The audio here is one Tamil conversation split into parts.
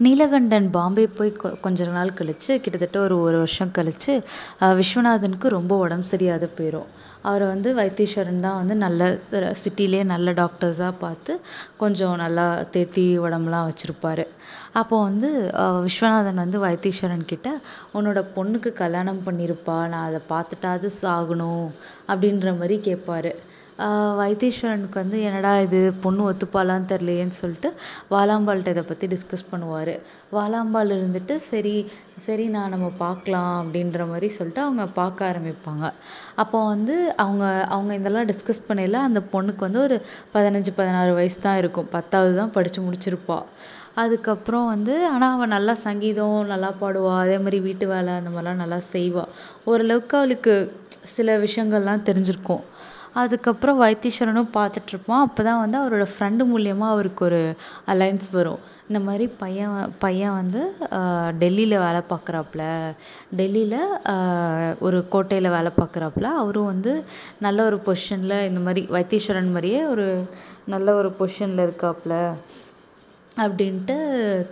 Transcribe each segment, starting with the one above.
நீலகண்டன் பாம்பே போய் கொ கொஞ்ச நாள் கழித்து கிட்டத்தட்ட ஒரு ஒரு வருஷம் கழித்து விஸ்வநாதனுக்கு ரொம்ப உடம்பு சரியாத போயிடும் அவரை வந்து வைத்தீஸ்வரன் தான் வந்து நல்ல சிட்டியிலே நல்ல டாக்டர்ஸாக பார்த்து கொஞ்சம் நல்லா தேற்றி உடம்புலாம் வச்சுருப்பாரு. அப்போது வந்து விஸ்வநாதன் வந்து வைத்தீஸ்வரன் கிட்டே உன்னோட பொண்ணுக்கு கல்யாணம் பண்ணியிருப்பா நான் அதை பார்த்துட்டாவது சாகணும் அப்படின்ற மாதிரி கேட்பாரு. வைத்தீஸ்வரனுக்கு வந்து என்னடா இது பொண்ணு ஒத்துப்பாளான்னு தெரிலையேன்னு சொல்லிட்டு வாலாம்பாள்கிட்ட இதை பற்றி டிஸ்கஸ் பண்ணுவார். வாலாம்பாள் இருந்துட்டு சரி சரிண்ணா நம்ம பார்க்கலாம் அப்படின்ற மாதிரி சொல்லிட்டு அவங்க பார்க்க ஆரம்பிப்பாங்க. அப்போ வந்து அவங்க அவங்க இதெல்லாம் டிஸ்கஸ் பண்ணயில அந்த பொண்ணுக்கு வந்து ஒரு பதினஞ்சு பதினாறு வயசு தான் இருக்கும். பத்தாவது தான் படித்து முடிச்சிருப்பா. அதுக்கப்புறம் வந்து ஆனால் அவள் நல்லா சங்கீதம் நல்லா பாடுவாள் அதே மாதிரி வீட்டு வேலை அந்த மாதிரிலாம் நல்லா செய்வாள் ஓரளவுக்கு அவளுக்கு சில விஷயங்கள்லாம் தெரிஞ்சிருக்கும். அதுக்கப்புறம் வைத்தீஸ்வரனும் பார்த்துட்ருப்பான். அப்போ தான் வந்து அவரோட ஃப்ரெண்டு மூலிமா அவருக்கு ஒரு அலைன்ஸ் வரும். இந்த மாதிரி பையன் பையன் வந்து டெல்லியில் வேலை பார்க்குறாப்புல. டெல்லியில் ஒரு கோட்டையில் வேலை பார்க்குறாப்புல. அவரும் வந்து நல்ல ஒரு பொசிஷனில் இந்த மாதிரி வைத்தீஸ்வரன் மாதிரியே ஒரு நல்ல ஒரு பொசிஷனில் இருக்காப்புல. அப்படின்ட்டு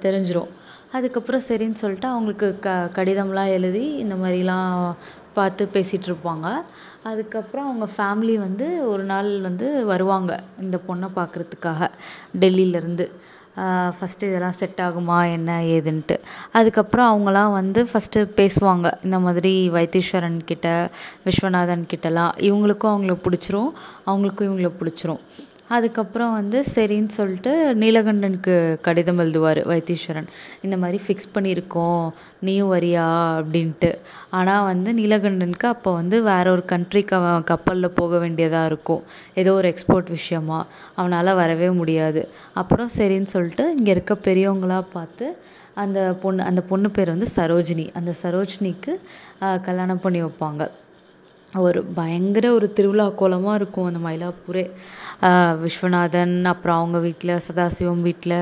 தெரிஞ்சிடும் அதுக்கப்புறம் சரின்னு சொல்லிட்டு அவங்களுக்கு க கடிதம்லாம் எழுதி இந்த மாதிரிலாம் பார்த்து பேசிகிட்ருப்பாங்க அதுக்கப்புறம் அவங்க ஃபேமிலி வந்து ஒரு நாள் வந்து வருவாங்க இந்த பொண்ணை பார்க்குறதுக்காக டெல்லியிலேருந்து. ஃபஸ்ட்டு இதெல்லாம் செட் ஆகுமா என்ன ஏதுன்ட்டு. அதுக்கப்புறம் அவங்களாம் வந்து ஃபஸ்ட்டு பேசுவாங்க. இந்த மாதிரி வைத்தீஸ்வரன் கிட்ட விஸ்வநாதன் கிட்டலாம். இவங்களுக்கும் அவங்கள பிடிச்சிரும் அவங்களுக்கும் இவங்கள பிடிச்சிரும். அதுக்கப்புறம் வந்து சரின்னு சொல்லிட்டு நீலகண்டனுக்கு கடிதம் எழுதுவார் வைத்தீஸ்வரன். இந்த மாதிரி ஃபிக்ஸ் பண்ணியிருக்கோம் நீயும் வரியா? அப்படின்ட்டு. ஆனால் வந்து நீலகண்டனுக்கு அப்போ வந்து வேற ஒரு கண்ட்ரிக்கு அவன் கப்பலில் போக வேண்டியதாக இருக்கும். ஏதோ ஒரு எக்ஸ்போர்ட் விஷயமா. அவனால் வரவே முடியாது. அப்புறம் சரின்னு சொல்லிட்டு இங்கே இருக்க பெரியவங்களாக பார்த்து அந்த பொண்ணு அந்த பொண்ணு பேர் வந்து சரோஜினி. அந்த சரோஜினிக்கு கல்யாணம் பண்ணி வைப்பாங்க. ஒரு பயங்கர ஒரு திருவிழா கோலமாக இருக்கும் அந்த மயிலாப்பூரே. விஸ்வநாதன் அப்புறம் அவங்க வீட்டில் சதாசிவம் வீட்டில்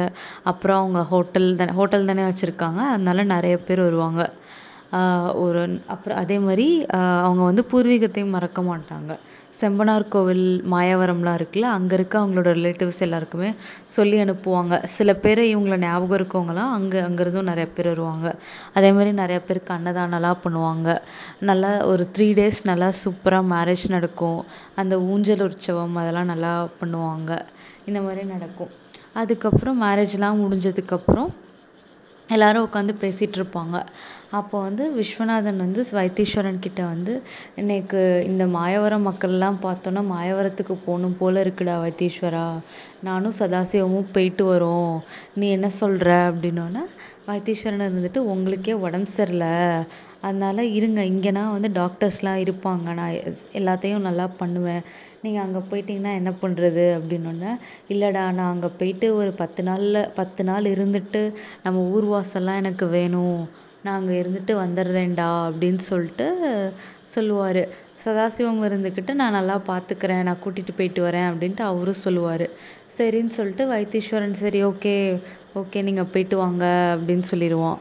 அப்புறம் அவங்க ஹோட்டல் தானே ஹோட்டல் தானே வச்சுருக்காங்க. அதனால நிறைய பேர் வருவாங்க. ஒரு அப்புறம் அதே மாதிரி அவங்க வந்து பூர்வீகத்தையும் மறக்க மாட்டாங்க. செம்பனார் கோவில் மாயாவரம்லாம் இருக்குல்ல அங்கே இருக்க அவங்களோட ரிலேட்டிவ்ஸ் எல்லாருக்குமே சொல்லி அனுப்புவாங்க. சில பேர் இவங்கள ஞாபகம் இருக்கவங்களாம் அங்கே அங்கேருந்தும் நிறைய பேர் வருவாங்க. அதே மாதிரி நிறைய பேருக்கு அன்னதானம்லாம் பண்ணுவாங்க. நல்லா ஒரு த்ரீ டேஸ் நல்லா சூப்பராக மேரேஜ் நடக்கும். அந்த ஊஞ்சல் உற்சவம் அதெல்லாம் நல்லா பண்ணுவாங்க. இந்த மாதிரி நடக்கும். அதுக்கப்புறம் மேரேஜ்லாம் முடிஞ்சதுக்கப்புறம் எல்லாரும் உட்காந்து பேசிகிட்ருப்பாங்க அப்போ வந்து விஸ்வநாதன் வந்து வைத்தீஸ்வரன் கிட்ட வந்து எனக்கு இந்த மாயவரம் மக்கள்லாம் பார்த்தோன்னா மாயவரத்துக்கு போகணும் போல் இருக்குடா வைத்தீஸ்வரா. நானும் சதாசிவமும் போயிட்டு வரோம். நீ என்ன சொல்கிற அப்படின்னோன்னே வைத்தீஸ்வரன் இருந்துட்டு உங்களுக்கே உடம்பு சரியில்ல. அதனால இருங்க இங்கேனா வந்து டாக்டர்ஸ்லாம் இருப்பாங்க. நான் எல்லாத்தையும் நல்லா பண்ணுவேன். நீங்கள் அங்கே போயிட்டிங்கன்னா என்ன பண்ணுறது அப்படின்னோன்னே இல்லைடா நான் அங்கே போயிட்டு ஒரு பத்து நாளில் பத்து நாள் இருந்துட்டு நம்ம ஊர் வாசல்லாம் எனக்கு வேணும். நான் அங்கே இருந்துட்டு வந்துடுறேன்டா அப்படின்னு சொல்லிட்டு சொல்லுவார். சதாசிவம் இருந்துக்கிட்டு நான் நல்லா பார்த்துக்குறேன் நான் கூட்டிகிட்டு போயிட்டு வரேன் அப்படின்ட்டு அவரும் சொல்லுவார். சரின்னு சொல்லிட்டு வைத்தீஸ்வரன் சரி ஓகே ஓகே நீங்கள் போயிட்டு வாங்க அப்படின்னு சொல்லிடுவோம்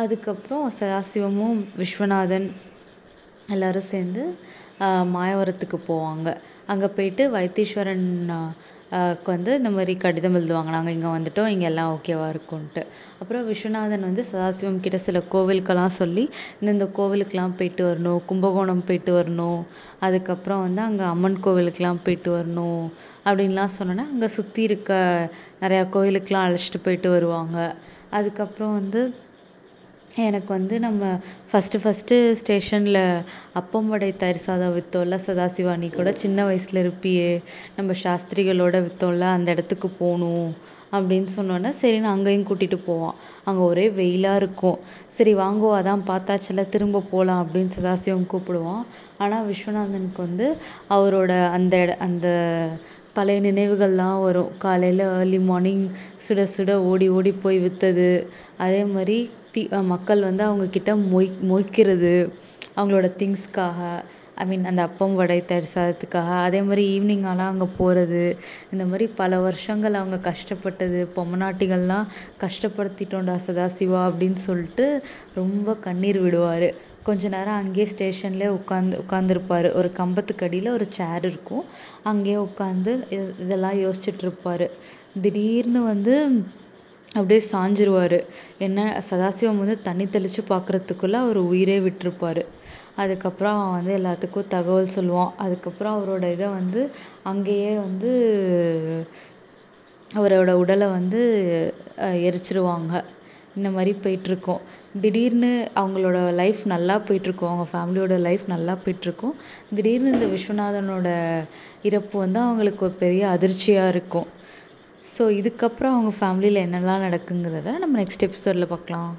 அதுக்கப்புறம் சதாசிவமும் விஸ்வநாதன் எல்லாரும் சேர்ந்து மாயவரத்துக்கு போவாங்க. அங்கே போயிட்டு வைத்தீஸ்வரன் க்கு வந்து இந்த மாதிரி கடிதம் எழுதுவாங்க. நாங்கள் இங்கே வந்துட்டோம் இங்கே எல்லாம் ஓகேவாக இருக்குன்ட்டு அப்புறம் விஸ்வநாதன் வந்து சதாசிவம் கிட்ட சில கோவிலுக்கெல்லாம் சொல்லி இந்தந்த கோவிலுக்கெல்லாம் போயிட்டு வரணும் கும்பகோணம் போயிட்டு வரணும் அதுக்கப்புறம் வந்து அங்கே அம்மன் கோவிலுக்கெல்லாம் போயிட்டு வரணும் அப்படின்லாம் சொன்னோன்னே அங்கே சுற்றி இருக்க நிறையா கோவிலுக்கெல்லாம் அழைச்சிட்டு போயிட்டு வருவாங்க. அதுக்கப்புறம் வந்து எனக்கு வந்து நம்ம ஃபஸ்ட்டு ஃபஸ்ட்டு ஸ்டேஷனில் அப்பம் வடை தயிர் சாதம் விற்றோல்ல சதாசிவா நீ கூட. சின்ன வயசில் இருப்பியே நம்ம சாஸ்திரிகளோட விற்றோல்ல அந்த இடத்துக்கு போகணும் அப்படின்னு சொன்னோன்னே சரின்னு அங்கேயும் கூட்டிகிட்டு போவான் அங்கே ஒரே வெயிலாக இருக்கும். சரி வாங்கோ அதான் பார்த்தாச்சுல திரும்ப போகலாம் அப்படின்னு சதாசிவம் கூப்பிடுவான். ஆனால் விஸ்வநாதனுக்கு வந்து அவரோட அந்த இட அந்த பழைய நினைவுகள்லாம் வரும். காலையில் ஏர்லி மார்னிங் சுட சுட ஓடி ஓடி போய் விற்றது அதே மாதிரி பி மக்கள் வந்து அவங்கக்கிட்ட மொய் மொய்க்கிறது அவங்களோட திங்ஸ்க்காக ஐ மீன் அந்த அப்பம் வடை தயிர் அதே மாதிரி ஈவினிங் ஆனால் அங்கே போகிறது இந்த மாதிரி பல வருஷங்கள் அவங்க கஷ்டப்பட்டது பொம்மனாட்டிகள்லாம் கஷ்டப்படுத்திட்டோம்டா சதாசிவா அப்படின்னு சொல்லிட்டு ரொம்ப கண்ணீர் விடுவார். கொஞ்ச நேரம் அங்கேயே ஸ்டேஷன்லேயே உட்காந்து உட்காந்துருப்பாரு ஒரு கம்பத்துக்கு அடியில் ஒரு சேர் இருக்கும். அங்கேயே உட்காந்து இதெல்லாம் யோசிச்சிட்ருப்பார் திடீர்னு வந்து அப்படியே சாஞ்சிருவார். என்ன சதாசிவம் வந்து தண்ணி தெளித்து பார்க்குறதுக்குள்ள அவர் உயிரே விட்டிருப்பாரு. அதுக்கப்புறம் அவன் வந்து எல்லாத்துக்கும் தகவல் சொல்லுவான். அதுக்கப்புறம் அவரோட இதை வந்து அங்கேயே வந்து அவரோட உடலை வந்து எரிச்சிருவாங்க. இந்த மாதிரி போயிட்டிருக்கும். திடீர்னு அவங்களோட லைஃப் நல்லா போயிட்டிருக்கும். அவங்க ஃபேமிலியோட லைஃப் நல்லா போயிட்டிருக்கும். திடீர்னு இந்த விஸ்வநாதனோட இறப்பு வந்து அவங்களுக்கு ஒரு பெரிய அதிர்ச்சியாக இருக்கும். ஸோ இதுக்கப்புறம் அவங்க ஃபேமிலியில் என்னெல்லாம் நடக்குங்கிறத நம்ம நெக்ஸ்ட் எபிசோடில் பார்க்கலாம்.